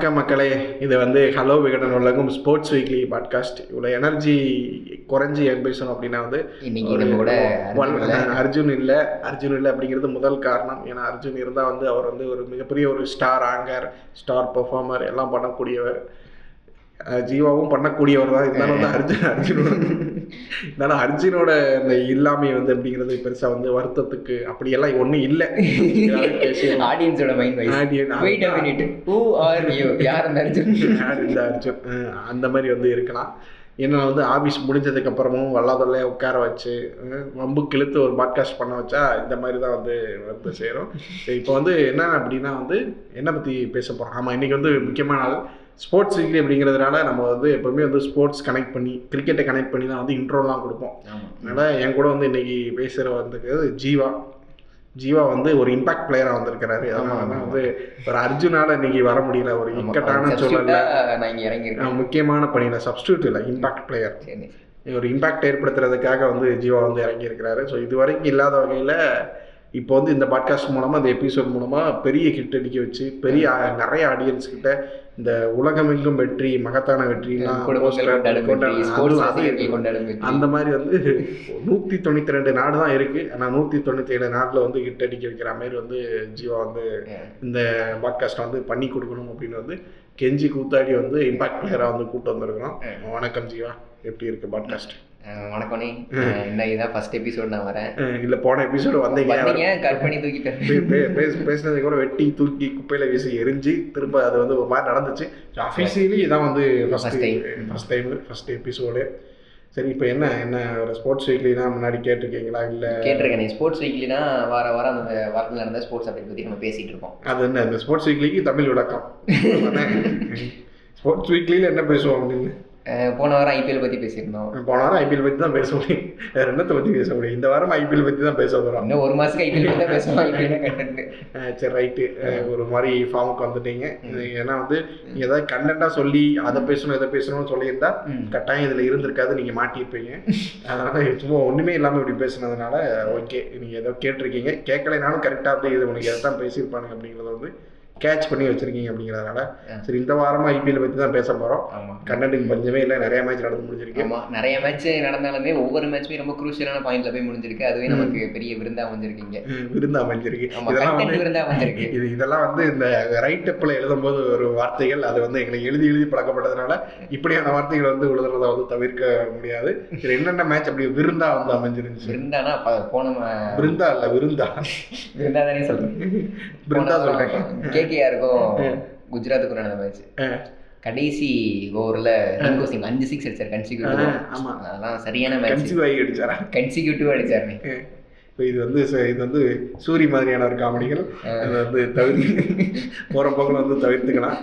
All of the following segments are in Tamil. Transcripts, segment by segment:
வணக்கம் மக்களே இது வந்து ஹலோ விகடன் உலகம் ஸ்போர்ட்ஸ் வீக்லி பாட்காஸ்ட் இவ்வளோ எனர்ஜி குறைஞ்சி ஏன் பேசணும் அப்படின்னா வந்து அர்ஜுன் இல்ல. அர்ஜுன் இல்லை. அப்படிங்கிறது முதல் காரணம். ஏன்னா அர்ஜுன் இருந்தால் வந்து அவர் வந்து ஒரு மிகப்பெரிய ஒரு ஸ்டார் ஆங்கர் ஸ்டார் பெர்ஃபார்மர் எல்லாம் பண்ணக்கூடியவர். ஜீவாவும் பண்ணக்கூடியவர் தான். இருந்தாலும் வந்து அர்ஜுன் அர்ஜுனோட இருந்தாலும் அர்ஜுனோட இந்த இல்லாமை வந்து அப்படிங்கிறது பெருசாக வந்து வருத்தத்துக்கு அப்படியெல்லாம் ஒன்றும் இல்லை. ஆடியன்ஸோட மைண்ட் ஹூ ஆர் யூ யார் அந்த அர்ஜுன்? யார் இந்த அர்ஜுன்? அந்த மாதிரி வந்து இருக்கலாம். என்ன வந்து ஆஃபீஸ் முடிஞ்சதுக்கு அப்புறமும் வல்லாதொல்லையே உட்கார வச்சு வம்பு கிழித்து ஒரு பாட்காஸ்ட் பண்ண வச்சா இந்த மாதிரி தான் வந்து வந்து சேரும். சரி இப்போ வந்து என்ன அப்படின்னா வந்து என்ன பற்றி பேச போகிறோம் ஆமாம் இன்றைக்கி வந்து முக்கியமான நாள். ஸ்போர்ட்ஸ் வீக்லி அப்படிங்கிறதுனால நம்ம வந்து எப்போவுமே வந்து ஸ்போர்ட்ஸ் கனெக்ட் பண்ணி கிரிக்கெட்டை கனெக்ட் பண்ணி தான் வந்து இன்ட்ரோலாம் கொடுப்போம். அதனால் என் கூட வந்து இன்னைக்கு பேசுகிற வந்துருக்கிறது ஜீவா. ஜீவா வந்து ஒரு இம்பாக்ட் பிளேயராக வந்திருக்கிறாரு. அதனால தான். வந்து ஒரு அர்ஜுனால இன்னைக்கு வர முடியல. ஒரு இக்கட்டான சூழல்ல முக்கியமான பணியில் சப்ஸ்டியூட் இல்லை இம்பாக்ட் பிளேயர் ஒரு இம்பாக்ட் ஏற்படுத்துறதுக்காக வந்து ஜீவா வந்து இறங்கியிருக்கிறாரு. ஸோ இது வரைக்கும் இல்லாத வகையில் இப்போ வந்து இந்த பாட்காஸ்ட் மூலமாக இந்த எபிசோட் மூலமாக பெரிய ஹிட் அடிக்க வச்சு பெரிய நிறைய ஆடியன்ஸ் கிட்ட இந்த உலகமெங்கும் வெற்றி மகத்தான வெற்றி அந்த மாதிரி வந்து நூற்றி தொண்ணூற்றி ரெண்டு நாடு தான் இருக்குது ஆனால் நூற்றி தொண்ணூற்றி ஏழு நாட்டில் வந்து ஹிட் அடிக்க வைக்கிற மாதிரி வந்து ஜீவா வந்து. இந்த பாட்காஸ்ட்டை வந்து பண்ணி கொடுக்கணும் அப்படின்னு வந்து கெஞ்சி கூத்தாடி வந்து இம்பாக்ட் பிளேயராக வந்து கூட்டு வந்திருக்கிறோம். வணக்கம் ஜீவா. எப்படி இருக்கு பாட்காஸ்ட் அஹ் என்ன இதான் ஃபர்ஸ்ட் எபிசோட் நான் வரேன். இல்லை போன எபிசோடு வந்தீங்க. வந்தீங்க கட் பண்ணி தூக்கிட்டேன். பேசுனதை கூட வெட்டி தூக்கி குப்பையில வீசி எரிஞ்சு திரும்ப அது வந்து ஒரு மாதிரி நடந்துச்சு. அஃபிஷியலி இதான் வந்து first time. First time first episode சரி இப்போ என்ன என்ன ஒரு ஸ்போர்ட்ஸ் வீக்லினா முன்னாடி கேட்டிருக்கீங்களா? இல்லை கேட்டிருக்கேன் ஸ்போர்ட்ஸ் வீக்லினா வார வாரம் அந்த வாரத்தில் நடந்த ஸ்போர்ட்ஸ் அப்டேட் பற்றி நம்ம பேசிட்டு இருக்கோம் அது என்ன இந்த ஸ்போர்ட்ஸ் வீக்லிக்கு தமிழ் விளக்கம். ஸ்போர்ட்ஸ் வீக்லியில் என்ன பேசுவோம் அப்படின்னு? போன வாரம் ஐபிஎல் பற்றி பேசியிருந்தோம் போன வாரம் ஐபிஎல் பற்றி தான் பேச முடியும் வேற என்னத்தை பற்றி பேச முடியும் இந்த வாரம் ஐபிஎல் பற்றி தான் பேச போகிறோம் இன்னும் ஒரு மாசத்துக்கு ஐபிஎல் பற்றி தான் பேசுவோம் ஐபிஎல் கண்டென்ட் சரி ரைட்டு ஒரு மாதிரி ஃபார்முக்கு வந்துட்டீங்க ஏன்னா வந்து நீங்க ஏதாவது கண்டென்ட்டாக சொல்லி அதை பேசணும் இதை பேசணும்னு சொல்லியிருந்தா. கட்டாயம் இதில் இருந்திருக்காது நீங்கள் மாட்டியிருப்பீங்க அதனால சும்மா ஒன்றுமே இல்லாமல் இப்படி பேசுனதுனால ஓகே நீங்கள் ஏதோ கேட்டிருக்கீங்க கேட்கலைனாலும் கரெக்டாக வந்து இது உனக்கு எதை தான் பேசியிருப்பானுங்க அப்படிங்கிறத வந்து கேட்ச் பண்ணி வச்சிருக்கீங்க அப்படிங்கிறதுனால. சரி இந்த வாரமாக ஐபிஎல் பற்றி தான் பேச போகிறோம் ஆமாம் கண்டென்ட்டுக்கு பஞ்சமே இல்லை நிறைய மேட்ச் நடந்து முடிஞ்சிருக்கு. ஆமா நிறைய மேட்ச் நடந்தாலுமே ஒவ்வொரு மேட்ச்மே ரொம்ப குரூஷியலான பாயிண்ட்ல போய் முடிஞ்சிருக்கு. அதுவே நமக்கு பெரிய விருந்தா அமைஞ்சிருக்கீங்க. விருந்து அமைஞ்சிருக்கு. இதெல்லாம் வந்து விருந்தா அமைஞ்சிருக்கு. இது இதெல்லாம் வந்து இந்த ரைட் அப்பில் எழுதும்போது ஒரு வார்த்தைகள் அது வந்து எங்களுக்கு எழுதி எழுதி பழக்கப்பட்டதுனால இப்படியான வார்த்தைகள் வந்து எழுதுறத வந்து தவிர்க்க முடியாது. இது என்னென்ன மேட்ச் அப்படி விருந்தா வந்து அமைஞ்சிருந்துச்சு? விருந்தானா? போன விருந்தா இல்ல விருந்தா. விருந்தா தானே சொல்றேன். விருந்தா சொல்றேன். கேகேஆருக்கும் குஜராத்துக்கும் நடந்த மேட்ச். கடைசி ஓவர்ல ரிங்கு சிங் அஞ்சு சிக்ஸ் அடிச்சார் கன்சிக்யூட்டிவ். அதெல்லாம் சரியான மேட்ச் ஆகி அடிச்சாரா? கன்சிக்யூட்டிவ் அடிச்சாரு இப்போ இது வந்து இது வந்து சூரி மாதிரியான ஒரு காமெடிகள். அதை வந்து தவிர்த்து போகிற போக்கில் வந்து தவிர்த்துக்கலாம்.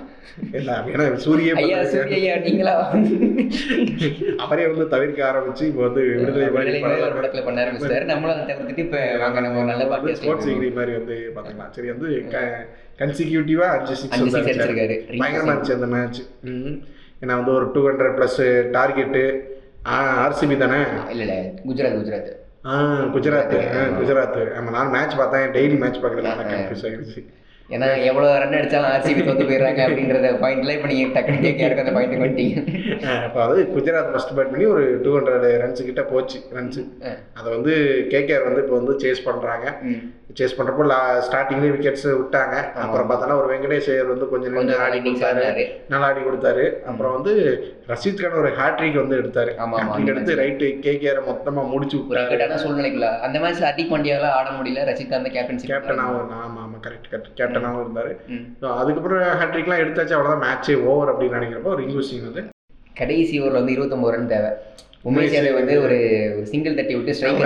இல்லை ஏன்னா சூரிய சூரிய நீங்களா? அவரே வந்து தவிர்க்க ஆரம்பிச்சு இப்போ வந்து விடுதலை படத்துல பண்ண ஆரம்பிச்சிட்டாரு நம்மளும் அதை தவிர்த்துட்டு இப்ப வாங்க நம்ம நல்ல ஸ்போர்ட்ஸ் பாட்டு டிகிரி மாதிரி வந்து பார்த்துக்கலாம் சரி வந்து கன்சிக்யூட்டிவா அஞ்சு சிக்ஸ் அஞ்சு சிக்ஸ் அடிச்சாரு. அடிச்சிருக்காரு பயங்கரமா இருந்துச்சு அந்த மேட்ச் ஏன்னா வந்து ஒரு two hundred plus target RCB தானே? இல்ல இல்ல. குஜராத் குஜராத். ஆ குஜராத். குஜராத். ஆமாம் நான் மேட்ச் பார்த்தேன். டெய்லி மேட்ச் பார்க்குறது ஆ. கன்ஃபியூஸ் ஆகிடுச்சு ஏன்னா எவ்வளவு ரன் அடிச்சாலும் ஆர்சிபி தோத்து போயிடுறாங்க அப்படின்றத பாயிண்ட்ல இப்ப நீங்க டக்குனு கேட்க அந்த பாயிண்ட் வந்துட்டீங்க. அப்போ அது குஜராத் ஃபர்ஸ்ட் பேட் பண்ணி ஒரு டூ ஹண்ட்ரட் ரன்ஸ் கிட்ட போச்சு ரன்ஸ். அதை வந்து கேகேஆர் வந்து இப்போ வந்து சேஸ் பண்ணுறாங்க. சேஸ் பண்ணுறப்போ லா ஸ்டார்டிங்லேயே விக்கெட்ஸ் விட்டாங்க. அப்புறம் பார்த்தோன்னா ஒரு வெங்கடேஷ் ஐயர் வந்து கொஞ்சம் கொஞ்சம் ஆடி கொடுத்தாரு. நல்லா ஆடி கொடுத்தாரு. அப்புறம் வந்து ரஷீத் கான் ஒரு ஹேட்ரிக் வந்து எடுத்தாரு. ஆமா, ஆமா, ஹேட்ரிக் அந்த எடுத்து ரைட்டு கேகேஆர் மொத்தமா முடிச்சு ஒரு விட்டாரு. சூழ்நிலைக்குள்ள. அந்த மேட்ச்ல ஹர்திக் பாண்டியாவால ஆட முடியல. ரஷித் காந்த் கேப்டன்சி கேப்டனாகவும் ஆமா ஆமா கரெக்ட் கரெக்ட் கேப்டனாகவும் இருந்தாரு. So, அதுக்கப்புறம் ஹேட்ரிக்லாம் எடுத்தாச்சு. அவ்வளோதான் மேட்சே ஓவர் அப்படின்னு நினைக்கிறப்போ ரிங்கு சிங் வந்து கடைசி ஓவர்ல வந்து இருபத்தொன்பது ரன் தேவை. உமேஷ் யாதவ் வந்து ஒரு சிங்கிள் தட்டி விட்டு ஸ்ட்ரைக்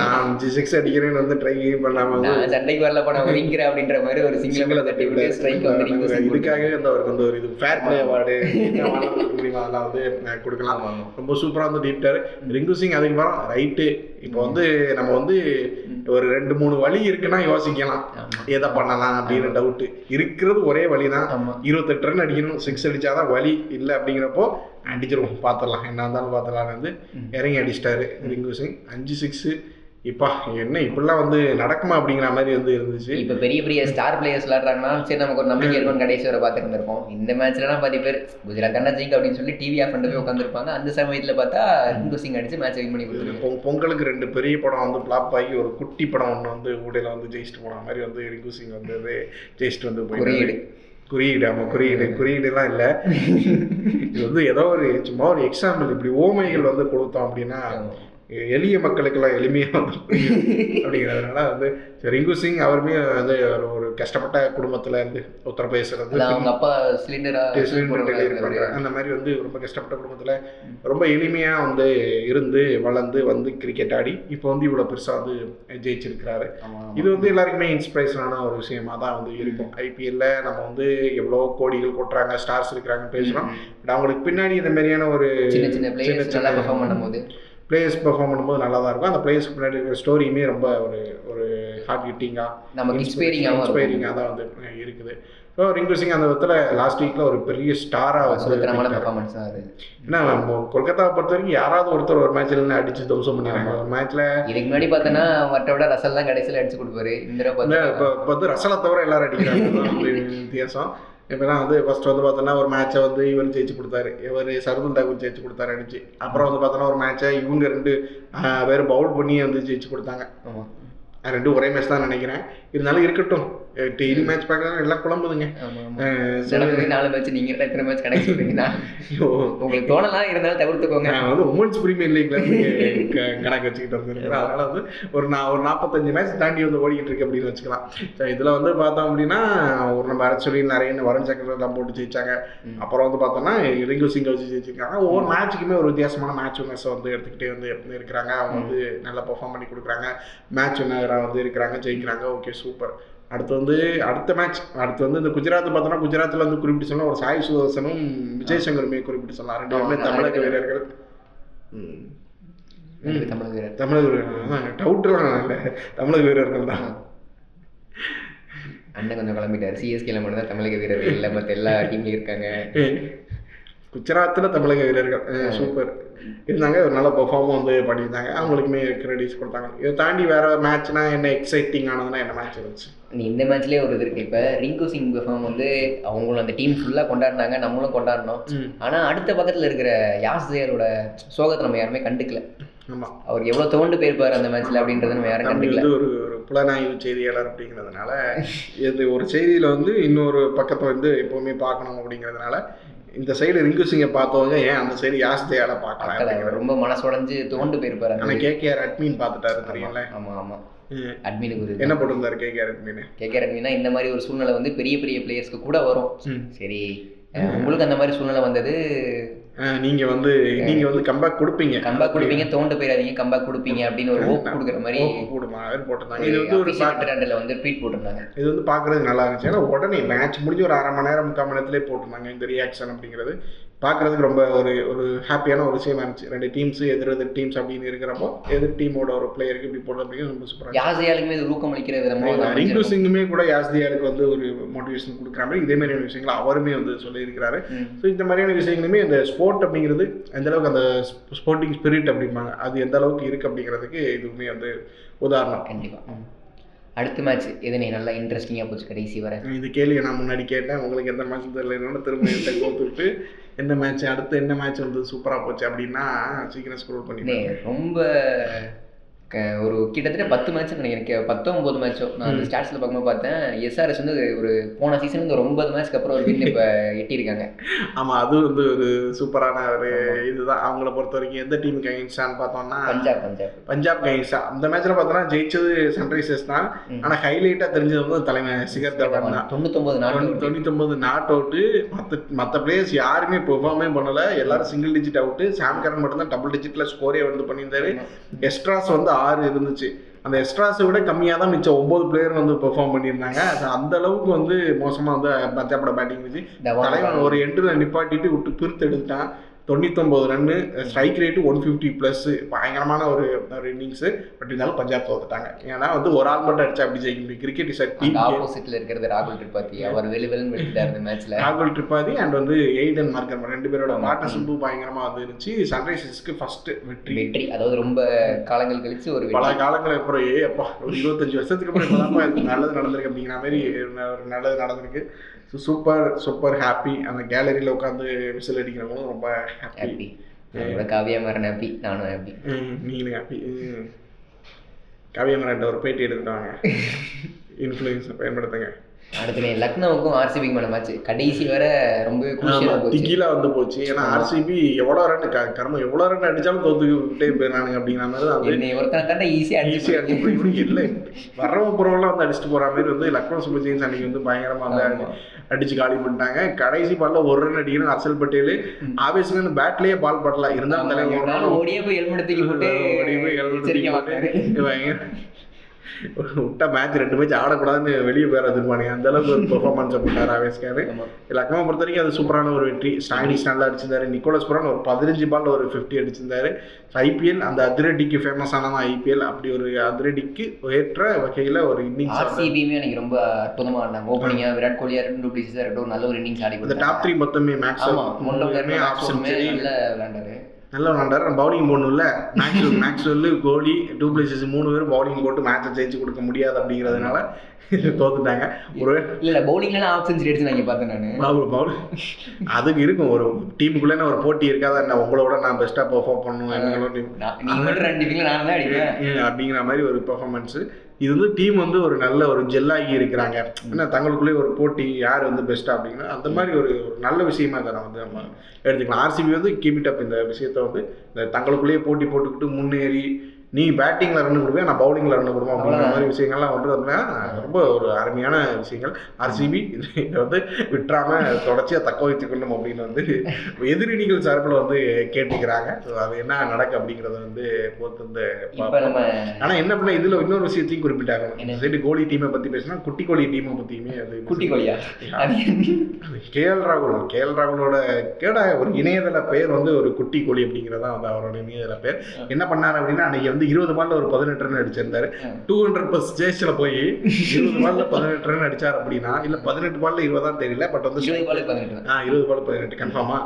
நான் அஞ்சு சிக்ஸ் அடிக்கிறேன்னு வந்து ட்ரை பண்ணாம சண்டைக்கு வரல போன ஒதுங்கிற அப்படின்ற மாதிரி ஒரு சிங்கிள் தட்டி விட்டு ஸ்ட்ரைக் வந்து இதுக்காகவே வந்து அவருக்கு வந்து ஒரு இது ஃபேர் பிளே அவார்டு நான் கொடுக்கலாம். ரொம்ப சூப்பராக வந்து டீப்டார் ரிங்கு சிங் அதுக்கப்புறம் ரைட்டு இப்போ வந்து நம்ம வந்து ஒரு ரெண்டு மூணு வழி இருக்குன்னா யோசிக்கலாம். எதை பண்ணலாம் அப்படின்னு டவுட்டு இருக்கிறது ஒரே வழி தான் இருபத்தெட்டு ரன் அடிக்கணும் சிக்ஸ் அடிச்சாதான் வழி இல்லை அப்படிங்கிறப்போ அடிச்சிருவோம் பார்த்துடலாம். என்ன இருந்தாலும் பார்த்துடலாம் வந்து. இறங்கி அடிச்சிட்டாரு ரிங்கு சிங். அஞ்சு சிக்ஸு இப்பா என்ன இப்படிலாம் வந்து நடக்குமா அப்படிங்கிற மாதிரி வந்து இருந்துச்சு. இப்போ பெரிய பெரிய ஸ்டார் பிளேயர்ஸ் விளாட்றாங்கன்னா சரி நமக்கு ஒரு நம்பிக்கை இருக்கும் கடைசி வரை பார்த்துட்டு இருந்திருப்போம் இந்த மேட்ச்லலாம் பாதி பேர் குஜராத் தானே ஜெயிக்க அப்படின்னு சொல்லி டிவி ஆஃப் பண்ணிட்டு போய் உட்காந்துருப்பாங்க அந்த சமயத்தில் பார்த்தா ரிங்கு சிங் அடிச்சு மேட்ச் வின் பண்ணி கொடுத்துருக்காங்க. பொ- பொங்கலுக்கு ரெண்டு பெரிய படம் வந்து ஃப்ளாப் ஆகி ஒரு குட்டி படம் ஒன்று வந்து ஊடையில் வந்து ஜெயிச்சுட்டு போன மாதிரி வந்து ரிங்கு சிங் வந்து ஜெயிச்சுட்டு வந்து. குறியீடு. குறியீடு ஆமாம் குறியீடு. குறியீடுலாம் இல்லை. இது வந்து ஏதோ ஒரு சும்மா ஒரு எக்ஸாம்பிள் இப்படி ஓமைகள் வந்து கொடுத்தோம் அப்படின்னா எளிய மக்களுக்கெல்லாம் எளிமையாக வந்து புரியும் அப்படிங்கிறதுனால வந்து ரிங்கு சிங் அவருமே வந்து ஒரு- கஷ்டப்பட்ட குடும்பத்துல இருந்து உத்தரப்பிரதேசில் இருந்து அதான் அவங்க அப்பா சிலிண்டரா சிலிண்டர் டெலிவரி அந்த மாதிரி வந்து ரொம்ப கஷ்டப்பட்ட குடும்பத்துல ரொம்ப எளிமையா வந்து இருந்து வளர்ந்து வந்து கிரிக்கெட் ஆடி இப்போ வந்து இவ்வளவு பெருசா வந்து ஜெயிச்சிருக்கிறாரு. இது வந்து எல்லாருக்குமே இன்ஸ்பிரேஷனான ஒரு விஷயமா தான் வந்து இருக்கும். ஐபிஎல்ல நம்ம வந்து எவ்வளோ கோடிகள் கொட்டுறாங்க ஸ்டார்ஸ் இருக்கிறாங்கன்னு பேசுறோம். பட் அவங்களுக்கு பின்னாடி இந்த மாதிரியான ஒரு சின்ன சின்ன பிளேயர்ஸ் நல்லா பெர்ஃபார்ம் பண்ணும்போது. பிளேயர்ஸ் பெர்ஃபார்ம் பண்ணும்போது நல்லா தான் இருக்கும். அந்த பிளேயர்ஸ்க்கு முன்னாடி இருக்கிற ஸ்டோரியுமே ரொம்ப ஒரு ஒரு ஹார்ட் ஹிட்டிங்காக நமக்கு இன்ஸ்பைரிங்காகவும் இன்ஸ்பைரிங்காக தான் வந்து இருக்குது. ஸோ ரிங்கு சிங் அந்த விதத்தில் லாஸ்ட் வீக்கில் ஒரு பெரிய ஸ்டாராக சுதந்திரமான பெர்ஃபார்மன்ஸ் அது. ஏன்னா நம்ம கொல்கத்தாவை பொறுத்த வரைக்கும் யாராவது ஒருத்தர் ஒரு மேட்ச்ல அடிச்சு தம்சம் பண்ணிடுறாங்க. ஒரு மேட்ச்ல இதுக்கு முன்னாடி பார்த்தோன்னா மற்ற விட ரசல் தான் கடைசியில் அடிச்சு கொடுப்பாரு. இந்த இப்போ இப்போ வந்து ரசலை தவிர எல்லாரும் அடிக்கிறாங்க. வித்தியாசம். இப்போலாம் வந்து ஃபர்ஸ்ட் வந்து பார்த்தோன்னா ஒரு மேட்சை வந்து இவர் ஜெயிச்சு கொடுத்தாரு. இவர் சர்துல் தாக்கூர் ஜெயிச்சு கொடுத்தாரு அடிச்சு. அப்புறம் வந்து பார்த்தோன்னா ஒரு மேட்சை இவங்க ரெண்டு பேர் பவுல் பண்ணி வந்து ஜெயிச்சு கொடுத்தாங்க. ரெண்டும் ஒரே மேட்ச் தான் நினைக்கிறேன். இருந்தாலும் இருக்கட்டும். டெய்லி மேட்ச் பார்க்கறது எல்லாம் குழம்புதுங்க. நாலு மேட்ச் நீங்க எத்தனை மேட்ச் கணக்கு சொல்றீங்கன்னா உங்களுக்கு தோணலாம் இருந்தாலும் தவிர்த்துக்கோங்க. நான் வந்து உமன்ஸ் பிரீமியர் லீக்ல கணக்கு வச்சுக்கிட்டு வந்துருக்கேன் அதனால வந்து ஒரு நான் ஒரு நாற்பத்தஞ்சு மேட்ச் தாண்டி வந்து ஓடிக்கிட்டு இருக்கு அப்படின்னு வச்சுக்கலாம். ஸோ இதில் வந்து பார்த்தோம் அப்படின்னா ஒரு நம்ம அரசொலி நிறைய வருண் சக்கரெல்லாம் போட்டு ஜெயிச்சாங்க. அப்புறம் வந்து பார்த்தோம்னா ரிங்கு சிங்கை வச்சு ஜெயிச்சிருக்காங்க. ஒவ்வொரு மேட்ச்சுக்குமே ஒரு வித்தியாசமான மேட்ச் வினர்ஸை வந்து எடுத்துக்கிட்டே வந்து இருக்கிறாங்க. அவங்க வந்து நல்லா பெர்ஃபார்ம் பண்ணி கொடுக்குறாங்க. மேட்ச் வினராக வந்து இருக்கிறாங்க ஜெயிக்கிறாங்க. Okay super. அடுத்து வந்து அடுத்த மேட்ச் அடுத்து வந்து இந்த குஜராத் பார்த்தோன்னா குஜராத்தில் வந்து குறிப்பிட்டு சொன்னா ஒரு சாய் சுதர்சனும் விஜய் சங்கருமே குறிப்பிட்டு சொல்லலாம் ரெண்டு பேருமே ஆமா, தமிழக. வீரர்கள். தமிழக வீரர். தமிழக வீரர்கள் டவுட்லாம் இல்லை. தமிழக வீரர்கள் தான். அண்ணன் கொஞ்சம் கிளம்பிட்டாரு. சிஎஸ்கேல மட்டும் தான் தமிழக வீரர்கள் இல்லை. மற்ற எல்லா டீம்லயும் இருக்காங்க. குஜராத்தில் தமிழக வீரர்கள். சூப்பர். இருந்தாங்க ஒரு நல்ல பெர்ஃபார்மும் வந்து பண்ணியிருந்தாங்க. அவங்களுக்குமே கிரெடிட்ஸ் கொடுத்தாங்க. இதை தாண்டி வேற மேட்ச்னா என்ன எக்ஸைட்டிங் ஆனதுன்னா என்ன மேட்ச் இருந்துச்சு? நீ இந்த மேட்ச்லேயே ஒரு இது இருக்கு. இப்போ ரிங்கு சிங் பெர்ஃபார்ம் வந்து அவங்களும் அந்த டீம் ஃபுல்லாக கொண்டாடினாங்க நம்மளும் கொண்டாடினோம். ஆனால் அடுத்த பக்கத்தில் இருக்கிற யாஸ் ஜெயரோட சோகத்தை நம்ம யாருமே கண்டுக்கல. ஆமாம் அவர் எவ்வளோ தோண்டு போயிருப்பார் அந்த மேட்ச்ல அப்படின்றத நம்ம யாரும் கண்டுக்கல. ஒரு புலனாய்வு செய்தியாளர் அப்படிங்கிறதுனால இது ஒரு செய்தியில் வந்து இன்னொரு பக்கத்தை வந்து எப்போவுமே பார்க்கணும் அப்படிங்கிறதுனால இந்த சைடு ரிங்கு சிங்கை பார்த்தவங்க ஏன் அந்த சைடு யாஸ் ஜெயால பார்க்கலாம் ரொம்ப மனசுடைஞ்சு தோண்டு போயிருப்பார் ஆனால் கேகேஆர் அட்மின் பார்த்துட்டாரு தெரியும்ல. ஆமா ஆமா. ம். அட்மினுக்கு ஒரு என்ன போட்டிருந்தாரு கேகேஆர் அட்மின் கேட்குற அட்மினா இந்த மாதிரி ஒரு சூழ்நிலை வந்து பெரிய பெரிய பிளேயர்ஸ்க்கு கூட வரும். சரி உங்களுக்கு அந்த மாதிரி சூழ்நிலை வந்தது? நீங்க வந்து நீங்க வந்து கம்பேக் கொடுப்பீங்க. கம்பேக் கொடுப்பீங்க தோண்டு போயிடாதீங்க கம்பேக் கொடுப்பீங்க அப்படின்னு ஒரு ஹோப் கொடுக்குற மாதிரி கூடுமா அவர் போட்டிருந்தாங்க. இது வந்து ஒரு ட்ரெண்டில் வந்து ட்வீட் போட்டிருந்தாங்க. இது வந்து பார்க்கறதுக்கு நல்லா இருந்துச்சு. ஏன்னா உடனே மேட்ச் முடிஞ்சு ஒரு அரை மணி நேரம் முக்கால் மணி நேரத்திலே போட்டிருந்தாங்க. இந்த ரியாக்ஷன் அப்படிங்கிறது. பார்க்கறதுக்கு ரொம்ப ஒரு ஒரு ஹாப்பியான ஒரு விஷயமா இருந்துச்சு ரெண்டு டீம்ஸ் எதிர் எதிர் டீம்ஸ் அப்படின்னு இருக்கிறப்போ எதிர் டீமோட ஒரு பிளேயருக்கு இப்படி போடுறது அப்படிங்கிறது ரொம்ப சூப்பராக யாசையாலுக்குமே இது ஊக்கம் அளிக்கிற விதமா அது ரிங்கு. சிங்குமே கூட யாஸ்தியாருக்கு வந்து ஒரு மோட்டிவேஷன் கொடுக்குற மாதிரி இதே மாதிரியான விஷயங்களை அவருமே வந்து சொல்லியிருக்கிறாரு. ஸோ இந்த மாதிரியான விஷயங்களுமே இந்த ஸ்போர்ட் அப்படிங்கிறது எந்த அளவுக்கு அந்த ஸ்போர்ட்டிங் ஸ்பிரிட் அப்படிம்பாங்க அது எந்த அளவுக்கு இருக்கு அப்படிங்கிறதுக்கு இதுவுமே வந்து உதாரணம் கண்டிப்பா ம். அடுத்த மேட்ச் எது நீ நல்லா இன்ட்ரெஸ்டிங்காக போச்சு கடைசி வரை? இந்த கேள்வியை நான் முன்னாடி கேட்டேன். உங்களுக்கு எந்த மேட்ச் தெரியலன்னு திரும்ப என்கிட்ட கோத்துட்டு எந்த மேட்ச் அடுத்து என்ன மேட்ச் வந்து சூப்பராக போச்சு அப்படின்னா சீக்கிரம் ஸ்க்ரோல் பண்ணி ரொம்ப ஒரு கிட்டத்தட்ட பத்து மேட்ச் நினைக்கிறேன். பத்தோ ஒன்பது மேட்சோ நான் அந்த ஸ்டாட்ஸில் பார்க்கும்போது பார்த்தேன் எஸ்ஆர்எஸ் வந்து ஒரு போன சீசன் வந்து ஒரு ஒன்பது மேட்ச்க்கு அப்புறம் ஒரு வின் இப்போ எட்டியிருக்காங்க. ஆமாம் அது வந்து ஒரு சூப்பரான ஒரு இதுதான். அவங்கள பொறுத்த வரைக்கும் எந்த டீமுக்கு அகைன்ஸ்டான்னு பார்த்தோம்னா பஞ்சாப் பஞ்சாப். பஞ்சாப் கைன்ஸா அந்த மேட்ச்ல பார்த்தோன்னா ஜெயிச்சது சன்ரைசர்ஸ் தான். ஆனால் ஹைலைட்டாக தெரிஞ்சது வந்து தலைமை சிகர் தவான் தான். தொண்ணூத்தொம்பது நாட்டு தொண்ணூத்தொம்பது நாட் அவுட்டு மற்ற மற்ற பிளேயர்ஸ் யாருமே பெர்ஃபார்மே பண்ணல. எல்லாரும் single digit out Sam Curran மட்டும் தான் டபுள் டிஜிட்ல ஸ்கோரே வந்து பண்ணியிருந்தாரு. எக்ஸ்ட்ராஸ் வந்து ஆறு இருந்துச்சு. அந்த எக்ஸ்ட்ராஸை விட கம்மியாக தான் மிச்சம் ஒன்பது பிளேயர் வந்து பெர்ஃபார்ம் பண்ணியிருந்தாங்க. அது அந்த அளவுக்கு வந்து மோசமாக வந்து பஞ்சாபோட பேட்டிங் இருந்துச்சு. தலைவன் ஒரு எண்டில் நிப்பாட்டிட்டு விட்டு பிரித்து எடுத்துட்டான். தொண்ணூத்தொம்பது run strike rate one fifty plus பயங்கரமான ஒரு ஒரு இன்னிங்ஸு பட் இருந்தாலும் பஞ்சாப் தோத்துட்டாங்க. ஏன்னா வந்து ஒரு ஆள் மட்டும் அடிச்சா அப்படி ஜெயிக்க முடியும்? கிரிக்கெட் இஸ் டீம் ஆப்போசிட்ல இருக்கிறது ராகுல் திரிபாதி. அவர் வெளி வெளின்னு விட்டுட்டார் இந்த மேட்ச்ல ராகுல் திரிபாதி அண்ட் வந்து எய்டன் மார்க்கர் ரெண்டு பேரோட ஆமா. பார்ட்னர்ஷிப்பும் பயங்கரமா வந்து இருந்துச்சு. சன்ரைசர்ஸ்க்கு ஃபர்ஸ்ட் வெற்றி. வெற்றி. அதாவது ரொம்ப காலங்கள் கழிச்சு ஒரு பல காலங்களுக்கு அப்புறம் ஏ அப்பா ஒரு இருபத்தஞ்சு வருஷத்துக்கு அப்புறம் நல்லது நடந்திருக்கு அப்படிங்கிற மாதிரி ஒரு நல்லது நடந்திருக்கு. ஸோ சூப்பர் சூப்பர் ஹாப்பி அந்த கேலரியில் உட்காந்து விசில் அடிக்கிறவங்களும் ரொம்ப ஹாப்பி காவியா மரன் ஹாப்பி நானும் ஹாப்பி நீங்களும் ஹாப்பி காவியமரன்ட்ட ஒரு பேட்டி எடுத்துட்டாங்க இன்ஃப்ளூயன்ஸை பயன்படுத்துங்க. அடுத்து லக்னோவுக்கும் ஆர்சிபிக்கு மேட்ச் கடைசி வர ரொம்பவே திகிலா வந்து போச்சு. ஏன்னா ஆர்சிபி எவ்வளோ ரன் கர்மம் எவ்வளோ ரன் அடிச்சாலும் தோத்துக்கிட்டே போயிடறானுங்க அப்படிங்கிற மாதிரி தான் என்னை ஒருத்தனை தாண்டா ஈஸியாக ஈஸியாக அடிச்சு இல்லை வர்றவங்க போகிறவங்களாம் வந்து அடிச்சுட்டு போகிற மாதிரி வந்து லக்னோ சூப்பர் ஜெயின்ஸ் அன்னைக்கு வந்து பயங்கரமாக வந்து. அடிச்சு காலி பண்ணிட்டாங்க. கடைசி பால்ல ஒரு ரன் அடிக்கணும் ஹர்ஷல் பட்டேல். ஆவேசங்க பேட்லயே பால் படலாம் இருந்தாலும் தலைவர் ஓடியே போய் ஹெல்மெட் தூக்கி போட்டு ஓடி போய் எச்சரிக்கை தூக்கி போட்டு விட்டா மேட்ச் ரெண்டு மேட்ச் ஆடக்கூடாதுன்னு வெளியே போயிட திருப்பானுங்க அந்த அளவுக்கு ஒரு பெர்ஃபார்மன்ஸை பண்ணார் ஆவேஸ்காரு ஆமா. லக்னோ பொறுத்த வரைக்கும் அது சூப்பரான ஒரு வெற்றி. ஸ்டாயினிஸ் நல்லா அடிச்சிருந்தாரு நிக்கோலஸ் புரான் ஒரு பதினஞ்சு பால் ஒரு ஃபிஃப்டி அடிச்சிருந்தாரு. ஐபிஎல் அந்த அதிரடிக்கு ஃபேமஸ் ஆனதான் ஐபிஎல் அப்படி ஒரு அதிரடிக்கு ஏற்ற வகையில் ஒரு இன்னிங்ஸ் ஆர்சிபியுமே எனக்கு ரொம்ப அற்புதமா ஆடினாங்க. ஓப்பனிங்கா விராட் கோலியா இருக்கட்டும் டூப்ளிசிஸா இருக்கட்டும் நல்ல ஒரு இன்னிங்ஸ் ஆடி இந்த டாப் த்ரீ மொத்தமே மேக்ஸ் ஆமா மொண்டமே ஆஃப் செஞ்சுரி நல்ல விளையாண்டாரு. நல்லா விளாண்டாரு bowling போடணும்ல. Maxwell Maxwell Kohli du Plessis மூணு பேரும் பவுலிங் போட்டு மேட்சை ஜெயிச்சு கொடுக்க முடியாது அப்படிங்கிறதுனால தோத்துட்டாங்க. ஒரு இல்ல இல்ல பவுலிங்ல ஆஃப் செஞ்சுரி அடிச்சு நான் பார்த்தேன் நானு. பவுல் பவுல் அதுக்கு இருக்கும். ஒரு டீமுக்குள்ளே ஒரு போட்டி இருக்காதா என்ன? உங்களோட நான் பெஸ்ட்டாக பெர்ஃபார்ம் பண்ணுவேன் அப்படிங்கிற மாதிரி ஒரு பெர்ஃபார்மன்ஸு இது வந்து டீம் வந்து ஒரு நல்ல ஒரு ஜெல்லாகி இருக்கிறாங்க. ஏன்னா தங்களுக்குள்ளேயே ஒரு போட்டி யார் வந்து பெஸ்ட்டாக அப்படின்னா அந்த மாதிரி ஒரு ஒரு நல்ல விஷயமா இதை வந்து நம்ம எடுத்துக்கலாம். ஆர்சிபி வந்து கீப் இட் அப் இந்த விஷயத்த வந்து இந்த தங்களுக்குள்ளேயே போட்டி போட்டுக்கிட்டு முன்னேறி நீ பேட்டிங்கில் ரன் கொடுப்பேன் நான் பவுலிங்கில் ரன் கொடுப்போம் அப்படிங்கிற மாதிரி விஷயங்கள்லாம் வந்து ரொம்ப ஒரு அருமையான விஷயங்கள். ஆர்சிபி இதை வந்து விட்டுறாம தொடர்ச்சியாக தக்க வைத்துக் கொள்ளும் அப்படின்னு வந்து எதிரணிகள் சார்பில் வந்து கேட்டுக்கிறாங்க. ஸோ அது என்ன நடக்கு அப்படிங்கிறத வந்து பொறுத்து வந்து ஆனா என்ன பண்ண இதுல இன்னொரு விஷயத்தையும் குறிப்பிட்டாங்க. சைடு கோலி டீமை பத்தி பேசினா குட்டி கோலி டீமை பத்தியுமே அது குட்டி கோலியா? கே எல் ராகுல். கே எல் ராகுலோட கேடா ஒரு இணையதள பேர் வந்து ஒரு குட்டி கோலி அப்படிங்கிறதா வந்து அவரோட இணையதள பேர். என்ன பண்ணாரு அப்படின்னா அன்னைக்கு வந்து இருபது பால்ல ஒரு பதினெட்டு ரன் அடிச்சிருந்தாரு டூ ஹண்ட்ரட் ப்ளஸ் ஜேஸ்ல போய் இருபது பால்ல பதினெட்டு ரன் அடிச்சார் அப்படின்னா இல்ல பதினெட்டு பால்ல இருபதாம் தெரியல பட் வந்து இருபது பால் பதினெட்டு. கன்ஃபார்மா